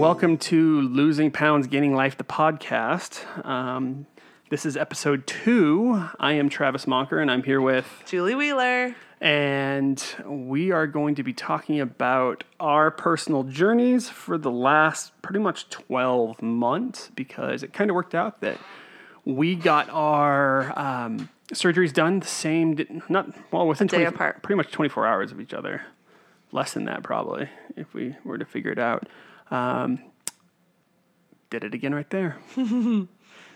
welcome to Losing Pounds, Gaining Life, the podcast. Um, this is episode two. I am Travis Monker, and I'm here with, Julie Wheeler. and we are going to be talking about our personal journeys for the last pretty much 12 months because it kind of worked out that we got our um, surgeries done the same, not well, within day 20 apart. pretty much 24 hours of each other. Less than that, probably, if we were to figure it out. Um, did it again right there.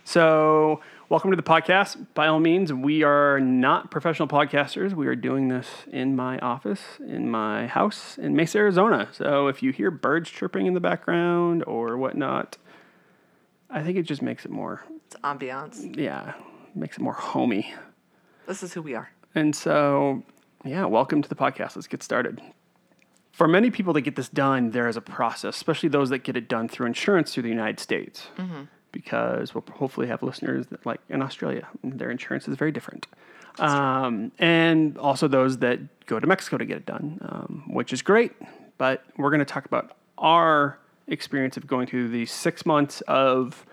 so, welcome to the podcast. By all means, we are not professional podcasters. We are doing this in my office, in my house in Mesa, Arizona. So, if you hear birds chirping in the background or whatnot, I think it just makes it more, It's ambiance. yeah, makes it more homey. This is who we are. And so, yeah, welcome to the podcast. Let's get started. For many people that get this done, there is a process, especially those that get it done through insurance through the United States, because we'll hopefully have listeners that, like in Australia, their insurance is very different. Um, and also those that go to Mexico to get it done, um, which is great. But we're going to talk about our experience of going through the six months of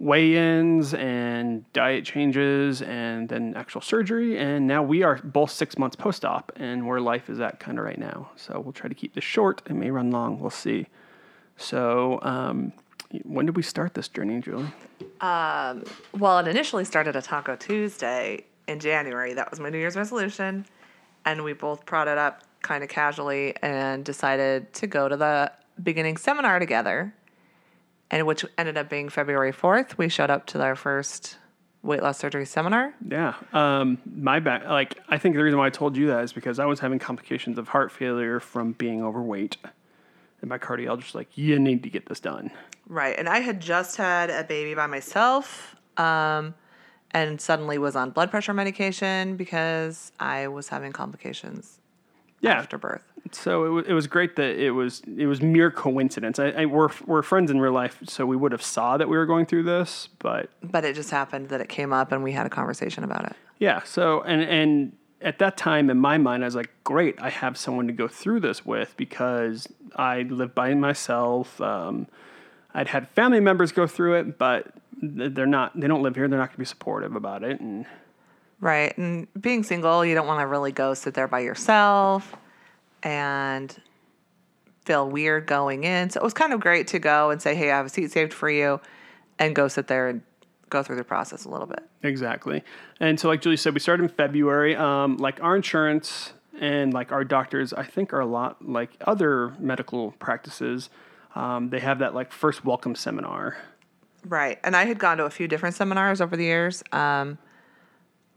weigh-ins and diet changes and then actual surgery and now we are both six months post-op and where life is at kind of right now so we'll try to keep this short it may run long we'll see so um, when did we start this journey julie Well, it initially started a Taco Tuesday in January. That was my New Year's resolution. And we both brought it up kind of casually and decided to go to the beginning seminar together. And which ended up being February 4th. We showed up to our first weight loss surgery seminar. yeah um, my back like i think the reason why i told you that is because i was having complications of heart failure from being overweight and my cardiologist was like you need to get this done Right. And I had just had a baby by myself um, and suddenly was on blood pressure medication because I was having complications yeah after birth. So it, wa- it was great that it was it was mere coincidence. I, I we're we're friends in real life, so we would have saw that we were going through this, but But it just happened that it came up and we had a conversation about it. yeah. So and and at that time in my mind, I was like, great, I have someone to go through this with because I live by myself. Um, I'd had family members go through it, but they're not. They don't live here. They're not going to be supportive about it, and Right. And being single, you don't want to really go sit there by yourself and feel weird going in. So it was kind of great to go and say, hey, I have a seat saved for you and go sit there and go through the process a little bit. Exactly. And so, like Julie said, we started in February. Um, like our insurance and like our doctors, I think are a lot like other medical practices. Um, they have that like first welcome seminar. Right. And I had gone to a few different seminars over the years. Um,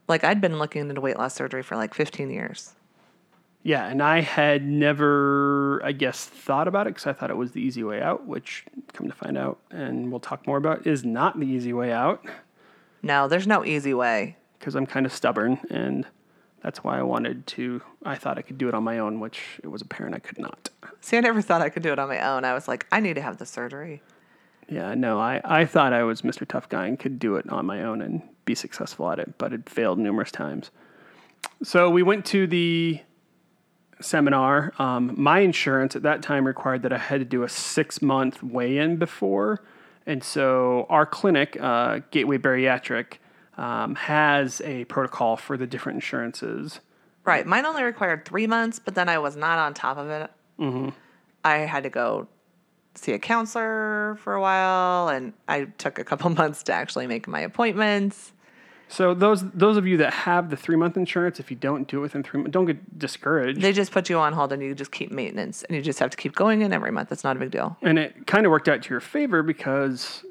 like I'd been looking into weight loss surgery for like 15 years. Yeah, and I had never, I guess, thought about it because I thought it was the easy way out, which, come to find out, and we'll talk more about, is not the easy way out No, there's no easy way. because I'm kind of stubborn, and that's why I wanted to. I thought I could do it on my own, which it was apparent I could not. See, I never thought I could do it on my own. I was like, I need to have the surgery. Yeah, no, I, I thought I was Mr. Tough Guy and could do it on my own and be successful at it, but it failed numerous times. So we went to the seminar. Um, my insurance at that time required that I had to do a six month weigh in before. And so our clinic, uh, Gateway Bariatric, um, has a protocol for the different insurances. Right. Mine only required three months, but then I was not on top of it. Mm-hmm. I had to go see a counselor for a while, and I took a couple months to actually make my appointments. So those those of you that have the three month insurance, if you don't do it within three months, don't get discouraged. They just put you on hold and you just keep maintenance and you just have to keep going in every month. It's not a big deal. and it kind of worked out to your favor because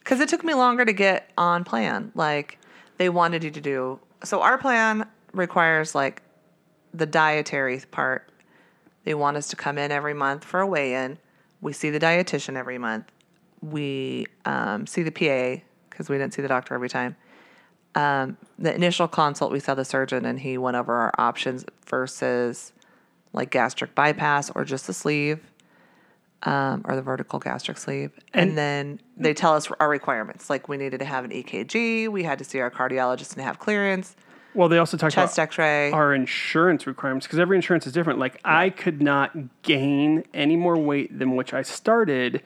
Because it took me longer to get on plan. Like they wanted you to do. So our plan requires like the dietary part. They want us to come in every month for a weigh in. We see the dietitian every month. We um, see the PA because we didn't see the doctor every time. Um, the initial consult, we saw the surgeon and he went over our options versus like gastric bypass or just the sleeve um, or the vertical gastric sleeve. And, And- then they tell us our requirements. Like we needed to have an EKG, we had to see our cardiologist and have clearance, well, they also talked chest about x ray. our insurance requirements because every insurance is different. Like I could not gain any more weight than which I started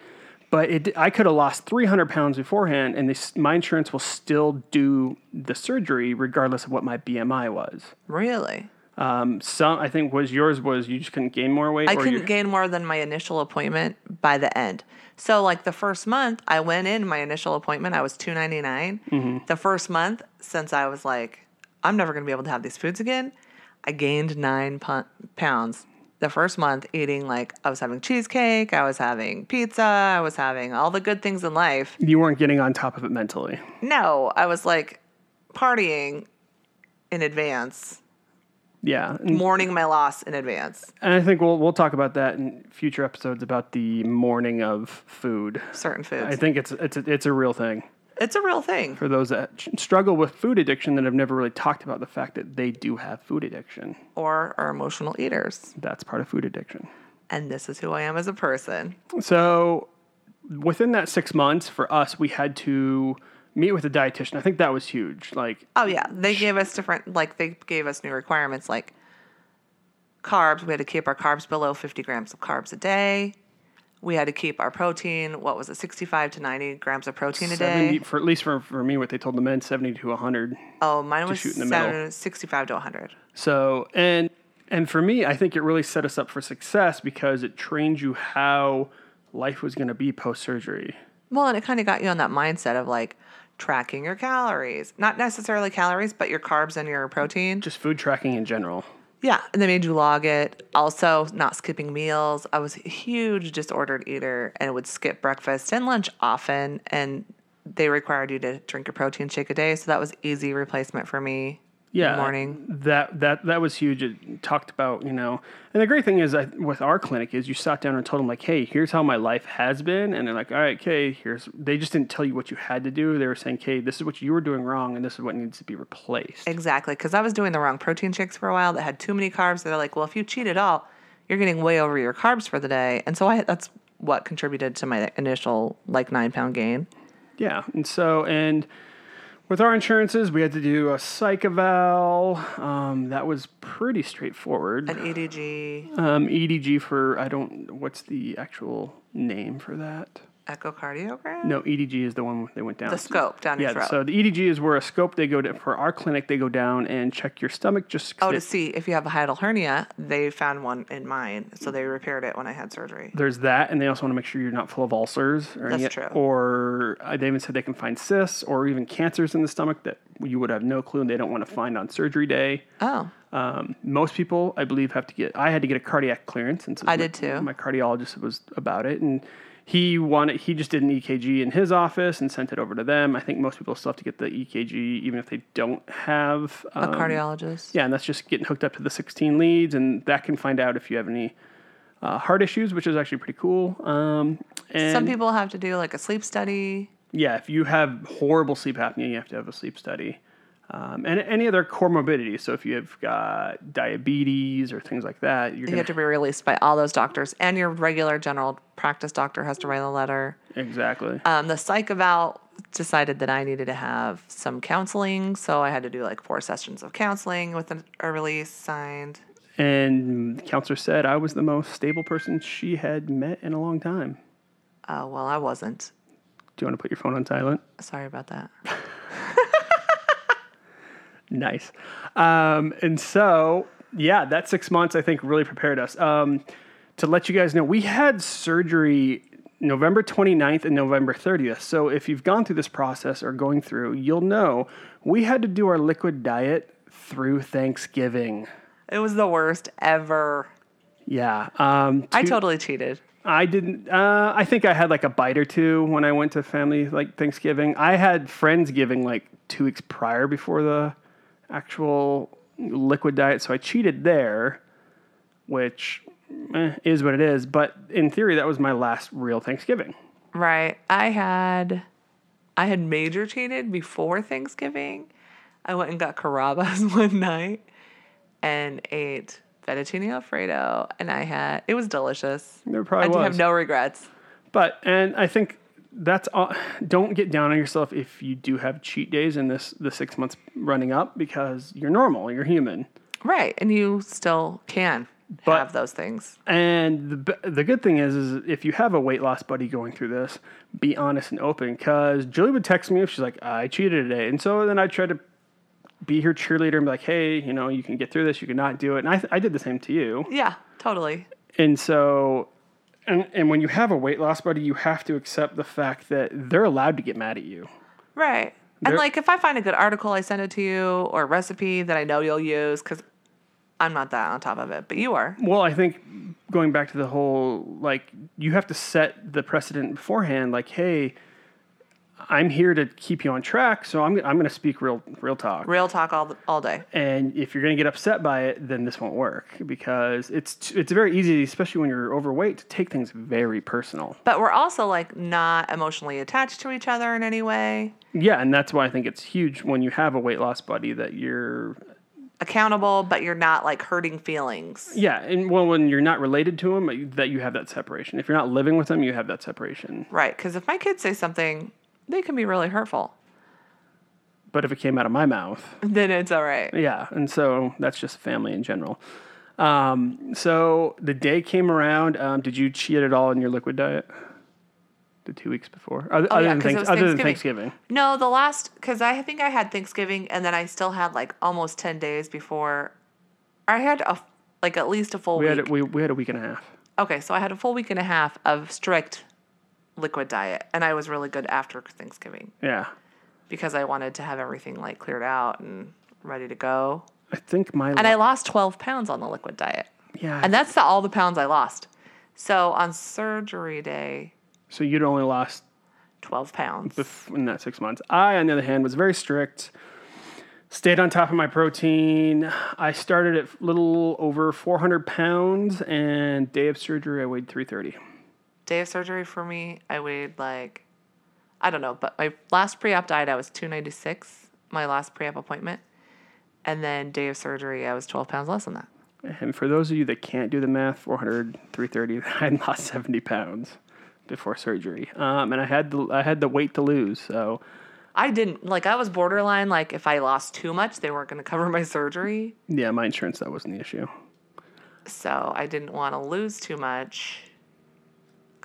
But it, I could have lost 300 pounds beforehand, and this, my insurance will still do the surgery regardless of what my BMI was. Really? Um, some I think was yours was you just couldn't gain more weight. I or couldn't you- gain more than my initial appointment by the end. So like the first month I went in my initial appointment I was 299. Mm-hmm. The first month since I was like I'm never going to be able to have these foods again, I gained 9 pu- pounds. The first month eating like I was having cheesecake, I was having pizza, I was having all the good things in life. You weren't getting on top of it mentally. No, I was like partying in advance, Yeah, and, mourning my loss in advance. and I think we'll we'll talk about that in future episodes about the mourning of food. Certain foods. I think it's it's a, it's a real thing it's a real thing. for those that struggle with food addiction that have never really talked about the fact that they do have food addiction. Or are emotional eaters. That's part of food addiction. and this is who I am as a person. So within that six months for us, we had to meet with a dietitian. I think that was huge. Like Oh yeah, they gave us different like they gave us new requirements like carbs. We had to keep our carbs below 50 grams of carbs a day. We had to keep our protein. What was it, 65 to 90 grams of protein a 70 day? for at least for, for me what they told the men 70 to 100 Oh, mine was shoot in the middle. seven- 65 to 100. so and and for me i think it really set us up for success because it trained you how life was going to be post surgery Well, and it kind of got you on that mindset of like tracking your calories, not necessarily calories, but your carbs and your protein. just food tracking in general Yeah, and they made you log it. Also, not skipping meals. I was a huge disordered eater and would skip breakfast and lunch often. And they required you to drink a protein shake a day, so that was easy replacement for me. Yeah morning. that that that was huge it talked about you know and the great thing is I, with our clinic is you sat down and told them like hey here's how my life has been and they're like all right okay here's they just didn't tell you what you had to do they were saying okay this is what you were doing wrong and this is what needs to be replaced Exactly, because I was doing the wrong protein shakes for a while that had too many carbs. They're like, well, if you cheat at all, you're getting way over your carbs for the day. And so I that's what contributed to my initial like nine pound gain. Yeah, and so and with our insurances, we had to do a psych eval. Um, that was pretty straightforward. An EDG, Um, EDG for I don't what's the actual name for that? Echocardiogram. No, EDG is the one they went down. The scope down your yeah, throat. so the EDG is where a scope they go to for our clinic. They go down and check your stomach just. Oh, to see if you have a hiatal hernia, they found one in mine, so they repaired it when I had surgery. there's that, and they also want to make sure you're not full of ulcers. Or That's any, true. Or uh, they even said they can find cysts or even cancers in the stomach that you would have no clue, and they don't want to find on surgery day. Oh, Um, most people, I believe, have to get. I had to get a cardiac clearance, since I my- did too. My cardiologist was about it, and he wanted. He just did an EKG in his office and sent it over to them. I think most people still have to get the EKG, even if they don't have a um, cardiologist. Yeah, and that's just getting hooked up to the 16 leads, and that can find out if you have any uh, heart issues, which is actually pretty cool. Um, and Some people have to do like a sleep study. yeah, if you have horrible sleep apnea, you have to have a sleep study. Um, and any other comorbidity. So if you have got diabetes or things like that, you're You have to be released by all those doctors, and your regular general practice doctor has to write a letter. exactly. Um, the psych eval decided that I needed to have some counseling, so I had to do like four sessions of counseling with an, a release signed. and the counselor said I was the most stable person she had met in a long time. Uh, well, I wasn't. Do you want to put your phone on silent? Sorry about that. Nice. Um, and so, yeah, that six months I think really prepared us. Um, to let you guys know, we had surgery November 29th and November 30th. So if you've gone through this process or going through, you'll know we had to do our liquid diet through Thanksgiving. It was the worst ever. Yeah. Um, I totally cheated. I didn't. Uh, I think I had like a bite or two when I went to family like Thanksgiving. I had friends giving like two weeks prior before the actual liquid diet, so I cheated there, which eh, is what it is. But in theory, that was my last real Thanksgiving. Right. I had I had major cheated before Thanksgiving. I went and got Carrabba's one night and ate fettuccine alfredo and I had it was delicious. There I probably do was. have no regrets. But and I think that's all. Don't get down on yourself if you do have cheat days in this the six months running up because you're normal. You're human. Right. And you still can. But- have those things. And the the good thing is, is if you have a weight loss buddy going through this, be honest and open. Because Julie would text me if she's like, "I cheated today," and so then I try to be her cheerleader and be like, "Hey, you know, you can get through this. You can not do it." And I I did the same to you. Yeah, totally. And so, and and when you have a weight loss buddy, you have to accept the fact that they're allowed to get mad at you. Right. And like if I find a good article, I send it to you or a recipe that I know you'll use because I'm not that on top of it, but you are. Well, I think going back to the whole like you have to set the precedent beforehand. Like, hey, I'm here to keep you on track, so I'm I'm going to speak real real talk. Real talk all all day. And if you're going to get upset by it, then this won't work because it's it's very easy, especially when you're overweight, to take things very personal. But we're also like not emotionally attached to each other in any way. Yeah, and that's why I think it's huge when you have a weight loss buddy that you're Accountable, but you're not like hurting feelings. yeah, and well when you're not related to them, that you have that separation. If you're not living with them, you have that separation. Right. Because if my kids say something, they can be really hurtful. But if it came out of my mouth, Then it's all right. Yeah, and so that's just family in general. Um, so the day came around. Um, did you cheat at all in your liquid diet? The two weeks before, other, Oh, other yeah, than thanks, other than Thanksgiving. Thanksgiving. No, the last because I think I had Thanksgiving and then I still had like almost ten days before. I had a like at least a full We week. had a, we, we had a week and a half. okay, so I had a full week and a half of strict liquid diet, and I was really good after Thanksgiving Yeah, because I wanted to have everything like cleared out and ready to go. I think my And I lost twelve pounds on the liquid diet, yeah. and that's the, all the pounds I lost. So on surgery day, so you'd only lost twelve pounds. bef- in that six months. I, on the other hand, was very strict. Stayed on top of my protein. I started at a little over 400 pounds, and day of surgery, I weighed 330. Day of surgery for me, I weighed like, I don't know, but my last pre op diet, I was 296, my last pre op appointment. And then day of surgery, I was 12 pounds less than that. And for those of you that can't do the math, 400, 330, I lost 70 pounds before surgery. Um, and I had the I had the weight to lose. So I didn't, like, I was borderline, like, if I lost too much, they weren't going to cover my surgery. yeah, my insurance that wasn't the issue. So I didn't want to lose too much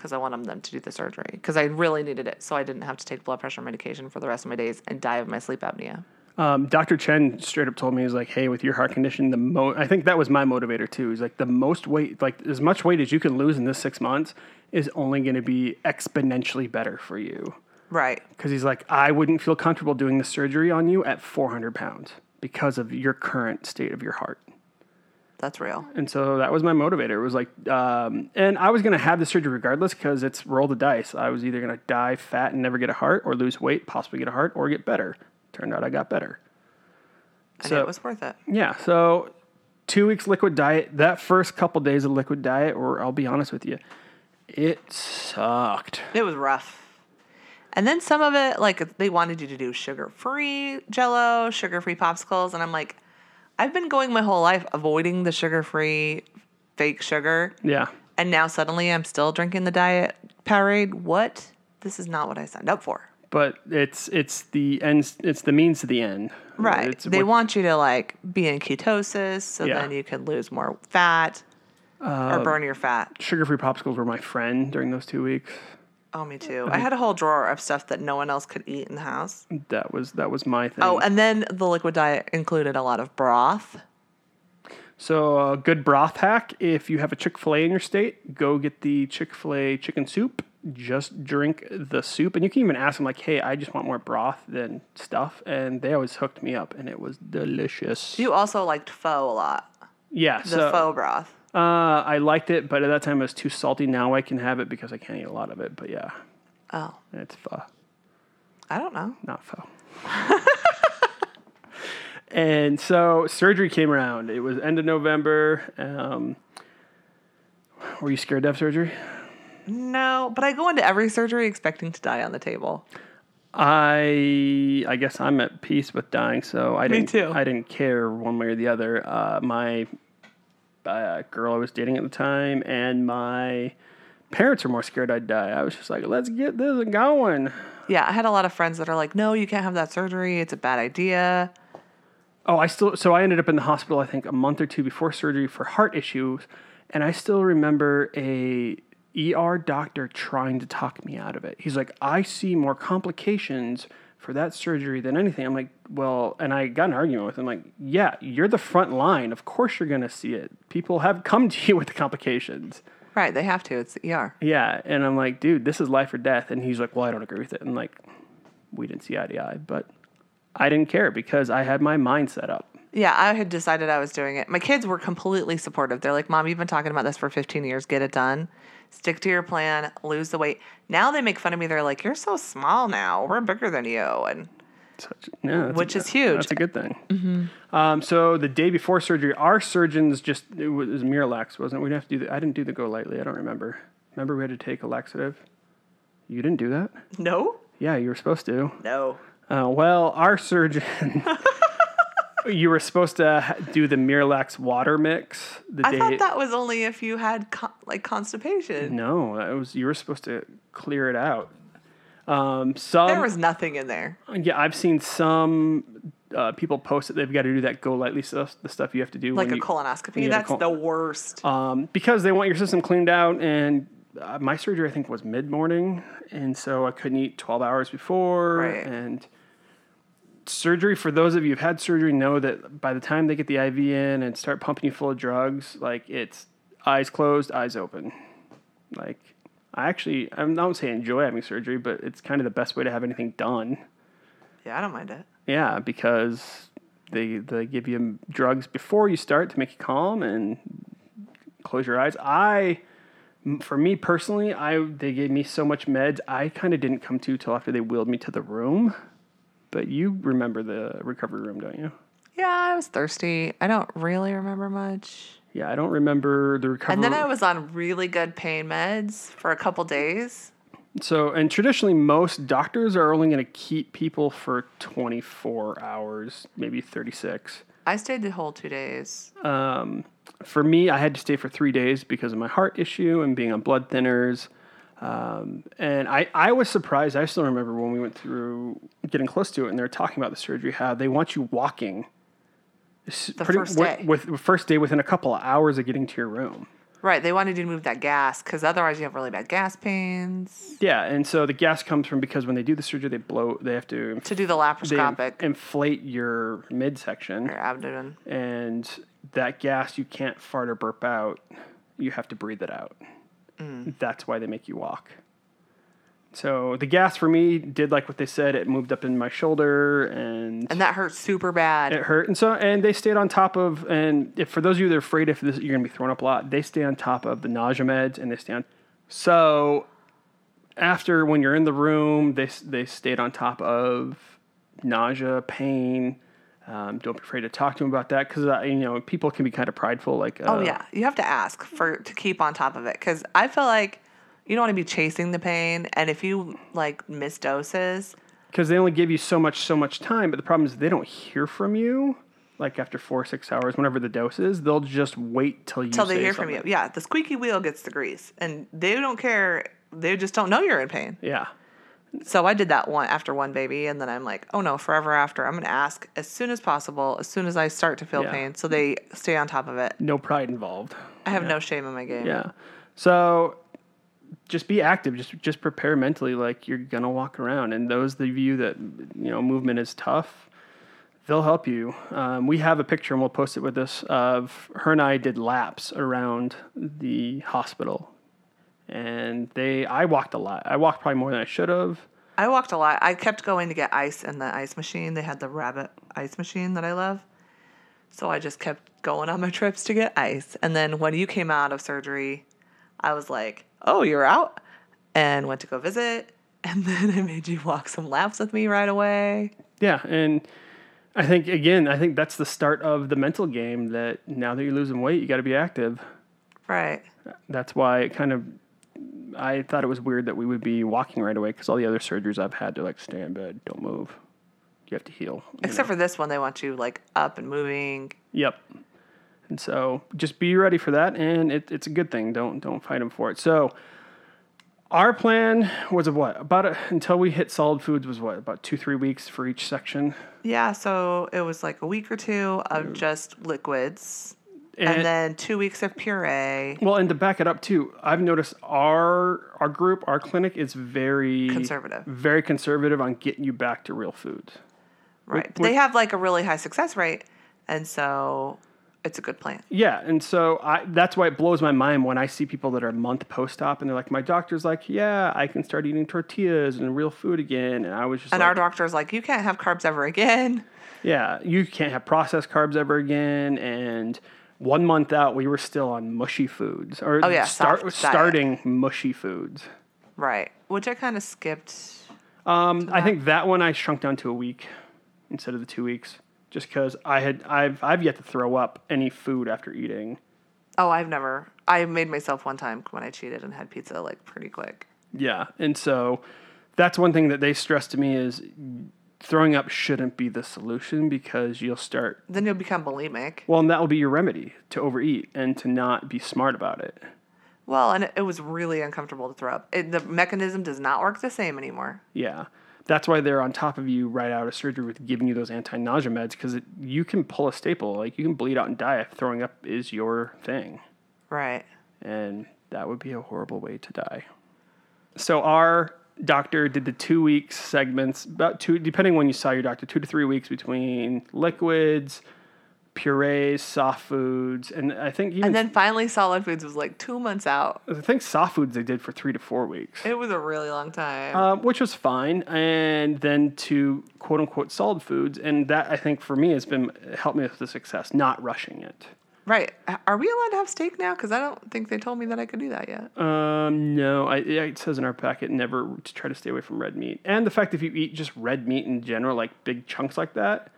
because I wanted them to do the surgery because I really needed it. So I didn't have to take blood pressure medication for the rest of my days and die of my sleep apnea. Um, Dr. Chen straight up told me, he's like, hey, with your heart condition, the mo I think that was my motivator too. He's like, the most weight, like as much weight as you can lose in this six months is only going to be exponentially better for you. Right. Because he's like, I wouldn't feel comfortable doing the surgery on you at 400 pounds because of your current state of your heart. That's real. And so that was my motivator. It was like, um, and I was going to have the surgery regardless because it's roll the dice. I was either going to die fat and never get a heart or lose weight, possibly get a heart or get better. Turned out I got better. And So- it was worth it. Yeah. So two weeks liquid diet. That first couple days of liquid diet, or I'll be honest with you, it sucked. It was rough. And then some of it, like they wanted you to do sugar free jello, sugar free popsicles. And I'm like, I've been going my whole life avoiding the sugar free fake sugar. Yeah. And now suddenly I'm still drinking the diet Powerade. What? This is not what I signed up for. But it's it's the ends. It's the means to the end. Right. It's they what- want you to like be in ketosis so Yeah. then you can lose more fat or uh, burn your fat. sugar-free popsicles were my friend during those two weeks. Oh, me too. I mm-hmm. had a whole drawer of stuff that no one else could eat in the house. That was that was my thing. Oh, and then the liquid diet included a lot of broth. So, a good broth hack if you have a Chick fil A in your state, go get the Chick fil A chicken soup. Just drink the soup. And you can even ask them, like, hey, I just want more broth than stuff. And they always hooked me up, and it was delicious. You also liked pho a lot. yeah, The so pho broth. Uh, I liked it, but at that time it was too salty. Now I can have it because I can't eat a lot of it. But yeah, Oh, it's pho, I don't know. not pho. and so surgery came around. It was end of November. Um, were you scared to have surgery? No, but I go into every surgery expecting to die on the table. I I guess I'm at peace with dying, so I Me didn't too. I didn't care one way or the other. Uh, my uh, girl I was dating at the time and my parents were more scared I'd die. I was just like, let's get this going. Yeah, I had a lot of friends that are like, no, you can't have that surgery. It's a bad idea. oh, I still so I ended up in the hospital I think a month or two before surgery for heart issues, and I still remember a ER doctor trying to talk me out of it. He's like, I see more complications for that surgery than anything. I'm like, well, and I got an argument with him. Like, yeah, you're the front line. Of course you're gonna see it. People have come to you with the complications. Right, they have to. It's the ER. Yeah, and I'm like, dude, this is life or death. And he's like, well, I don't agree with it. And like, we didn't see eye to eye, but I didn't care because I had my mind set up. Yeah, I had decided I was doing it. My kids were completely supportive. They're like, Mom, you've been talking about this for 15 years. Get it done. Stick to your plan. Lose the weight. Now they make fun of me. They're like, You're so small now. We're bigger than you. And Such, yeah, a Which is huge. That's a good thing. Um, so the day before surgery, our surgeons just it was, it was Miralax, wasn't it? We didn't have to do the. I didn't do the GoLytely. I don't remember. Remember we had to take a laxative. You didn't do that. no, Yeah, you were supposed to. no. Uh, well, our surgeon. you were supposed to do the Miralax water mix the I day. thought that was only if you had con- like constipation. no, that was you were supposed to clear it out. Um, some There was nothing in there. Yeah, I've seen some uh, people post that they've got to do that GoLytely stuff, the stuff you have to do Like a you- colonoscopy. when you have a That's col- the worst. um, because they want your system cleaned out. And uh, my surgery, I think, was mid morning, and so I couldn't eat twelve hours before. Right. And surgery, for those of you who've had surgery, know that by the time they get the IV in and start pumping you full of drugs, like it's eyes closed, eyes open. Like I actually, I'm not saying enjoy having surgery, but it's kind of the best way to have anything done. yeah, I don't mind it. Yeah, because they they give you drugs before you start to make you calm and close your eyes. I for me personally, I they gave me so much meds. I kind of didn't come to till after they wheeled me to the room. But you remember the recovery room, don't you? Yeah, I was thirsty. I don't really remember much. Yeah, I don't remember the recovery. And then I was on really good pain meds for a couple days. So, and traditionally, most doctors are only going to keep people for 24 hours, maybe 36. I stayed the whole two days. Um, for me, I had to stay for three days because of my heart issue and being on blood thinners. Um, and I, I was surprised. I still remember when we went through getting close to it and they were talking about the surgery, how they want you walking. The pretty- first with- day. With, with first day within a couple of hours of getting to your room. Right, they wanted you to move that gas because otherwise you have really bad gas pains. Yeah, and so the gas comes from because when they do the surgery, they blow. They have to To do the laparoscopic inflate your midsection. your abdomen. and that gas you can't fart or burp out you have to breathe it out Mm. that's why they make you walk so the gas for me did like what they said it moved up in my shoulder and, And that hurt super bad. it hurt and so and they stayed on top of and if for those of you that are afraid if this, you're going to be thrown up a lot they stay on top of the nausea meds and they stay on so after when you're in the room they, they stayed on top of nausea pain um, don't be afraid to talk to them about that because you know people can be kind of prideful like uh, oh yeah, you have to ask for to keep on top of it because I feel like you don't want to be chasing the pain, and if you like miss doses, because they only give you so much so much time but the problem is they don't hear from you like after four or six hours whenever the dose is they'll just wait till you till they hear from you. Yeah, the squeaky wheel gets the grease, and they don't care. They just don't know you're in pain. yeah So I did that one after one baby, and then I'm like, oh no, forever after. I'm gonna ask as soon as possible, as soon as I start to feel Yeah. pain, so they stay on top of it. no pride involved I have no shame in my game. Yeah. So just be active. Just just prepare mentally like you're gonna walk around. And those of you that you know movement is tough, they'll help you. Um, we have a picture and we'll post it with this of her and I did laps around the hospital. And they I walked a lot. I walked probably more than I should have. I walked a lot. I kept going to get ice in the ice machine. They had the rabbit ice machine that I love. So I just kept going on my trips to get ice. And then when you came out of surgery, I was like, oh, you're out? And went to go visit. And then I made you walk some laps with me right away. Yeah, and I think again, I think that's the start of the mental game that now that you're losing weight, you got to be active. Right. that's why it kind of I thought it was weird that we would be walking right away because all the other surgeries I've had, they're like, stay in bed, don't move. You have to heal. Except for this one, they want you like up and moving. Yep. And so just be ready for that, and it, it's a good thing. Don't don't fight them for it. So Our plan was of what about a, until we hit solid foods was what about two three weeks for each section, Yeah, so it was like a week or two of just liquids, and, then two weeks of puree. well, and to back it up too, I've noticed our our group, our clinic is very Conservative. very conservative on getting you back to real foods. Right. Wh- But they have like a really high success rate, and so it's a good plan. Yeah, and so I that's why it blows my mind when I see people that are a month post op and they're like, my doctor's like, yeah, I can start eating tortillas and real food again, and I was just And like, our doctor's like, you can't have carbs ever again. yeah, you can't have processed carbs ever again, and one month out, we were still on mushy foods or Oh, yeah, start, diet. starting mushy foods. Right. Which I kind of skipped. Um, I think that one I shrunk down to a week instead of the two weeks, just because I had I've I've yet to throw up any food after eating. Oh, I've never. I made myself one time when I cheated and had pizza like pretty quick. Yeah, and so that's one thing that they stressed to me is throwing up shouldn't be the solution because you'll start. Then you'll become bulimic. Well, and that will be your remedy to overeat and to not be smart about it. Well, and it, was really uncomfortable to throw up. It, the mechanism does not work the same anymore. Yeah. That's why they're on top of you right out of surgery with giving you those anti nausea meds because you can pull a staple. Like you can bleed out and die if throwing up is your thing. Right. And that would be a horrible way to die. So our doctor did the two weeks segments, about two, depending when you saw your doctor, two to three weeks between liquids, purees, soft foods, and I think even And then finally, solid foods was like two months out. I think soft foods they did for three to four weeks. It was a really long time. um, which was fine. And then to quote unquote solid foods, and that I think for me has been helped me with the success, not rushing it. Right. Are we allowed to have steak now? Because I don't think they told me that I could do that yet. Um, no, I, it says in our packet never to try to stay away from red meat, and the fact if you eat just red meat in general, like big chunks like that.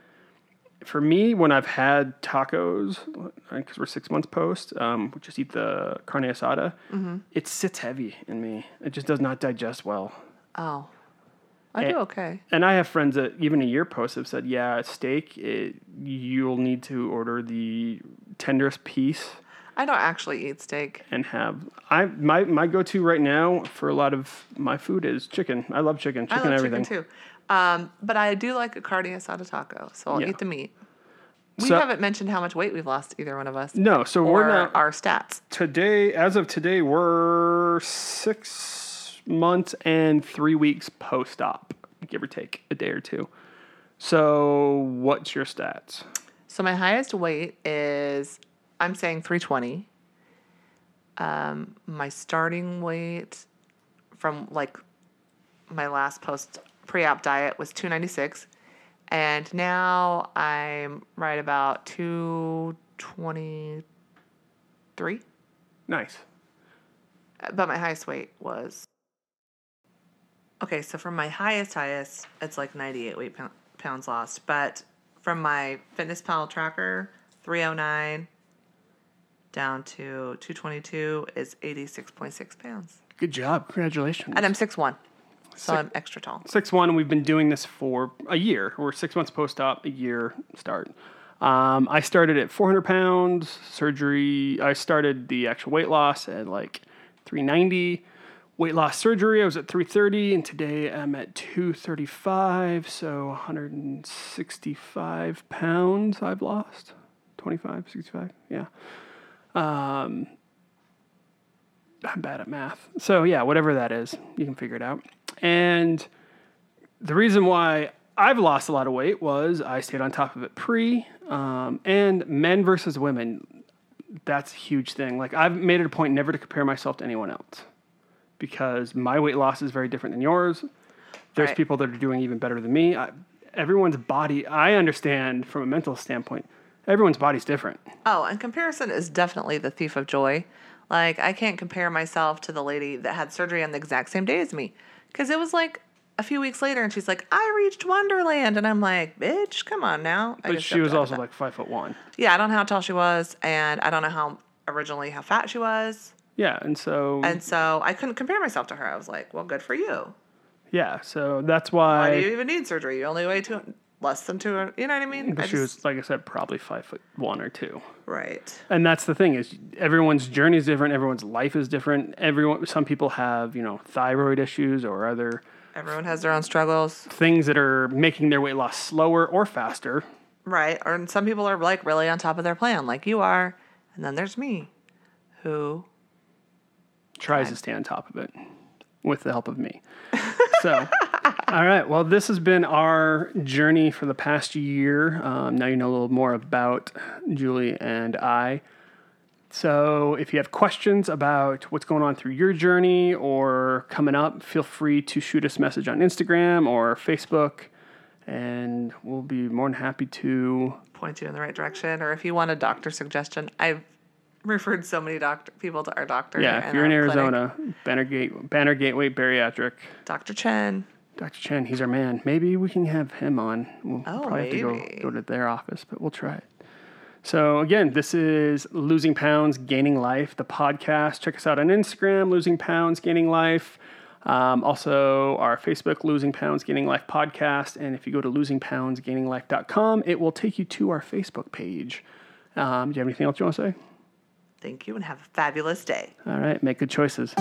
For me, when I've had tacos, because we're six months post, um, we just eat the carne asada. It sits heavy in me. It just does not digest well. Oh. I do okay. And I have friends that even a year post have said, yeah, steak, it, you'll need to order the tenderest piece I don't actually eat steak. and have. I my my go to right now for a lot of my food is chicken. I love chicken, I chicken love everything. chicken too. Um, but I do like a carne asada taco, so I'll Yeah. eat the meat. We So- haven't mentioned how much weight we've lost, either one of us. No, so we're not our stats. today. As of today, we're six months and three weeks post op, give or take a day or two. So, what's your stats? So my highest weight is I'm saying 320. Um, my starting weight from like my last post pre-op diet was 296 and now I'm right about 223 Nice. but my highest weight was okay so from my highest highest it's like 98 weight pounds lost but from my fitness pal tracker 309 down to 222 is 86.6 pounds Good job. Congratulations. and i'm 6'1 so i'm extra tall six one, and we've been doing this for a year. We're six months post op, a year start. Um, I started at 400 pounds surgery. I started the actual weight loss at like 390. Weight loss surgery, I was at 330, and today I'm at 235. So 165 pounds I've lost. 25, 65, yeah. Um, I'm bad at math. So yeah, whatever that is, you can figure it out. And the reason why I've lost a lot of weight was I stayed on top of it pre, um, and men versus women. That's a huge thing. Like I've made it a point never to compare myself to anyone else because my weight loss is very different than yours. There's Right. people that are doing even better than me. I, everyone's body, I understand from a mental standpoint, everyone's body's different. oh and comparison is definitely the thief of joy like i can't compare myself to the lady that had surgery on the exact same day as me because it was like a few weeks later and she's like i reached onederland and i'm like bitch come on now I But she was also like five foot one. Yeah, I don't know how tall she was, and I don't know how originally how fat she was, Yeah, and so and so I couldn't compare myself to her. I was like, well, good for you. yeah, so that's Why why do you even need surgery? You only weigh two, less than two. You know what I mean? But I she just- was, like I said, probably five foot one or two. right. And that's the thing is everyone's journey is different. Everyone's life is different. Everyone, some people have, you know, thyroid issues or other Everyone has their own struggles. things that are making their weight loss slower or faster. Right. Or and some people are like really on top of their plan, like you are. And then there's me, who tries to stay on top of it with the help of me. so, all right. Well, this has been our journey for the past year. Um, now you know a little more about Julie and I. So, if you have questions about what's going on through your journey or coming up, feel free to shoot us a message on Instagram or Facebook, and we'll be more than happy to. point you in the right direction. Or if you want a doctor suggestion, I've referred so many doctor people to our doctor. Yeah, if you're in clinic. Arizona, Banner Gate, Banner Gateway Bariatric, Dr. Chen. Dr. Chen, he's our man. Maybe we can have him on. We'll Oh, probably have to go, go to their office, but we'll try it. So, again, this is Losing Pounds, Gaining Life, the podcast. Check us out on Instagram, Losing Pounds, Gaining Life. Um, also, our Facebook, Losing Pounds, Gaining Life podcast. And if you go to losingpoundsgaininglife.com, it will take you to our Facebook page. Um, do you have anything else you want to say? Thank you and have a fabulous day. All right, make good choices.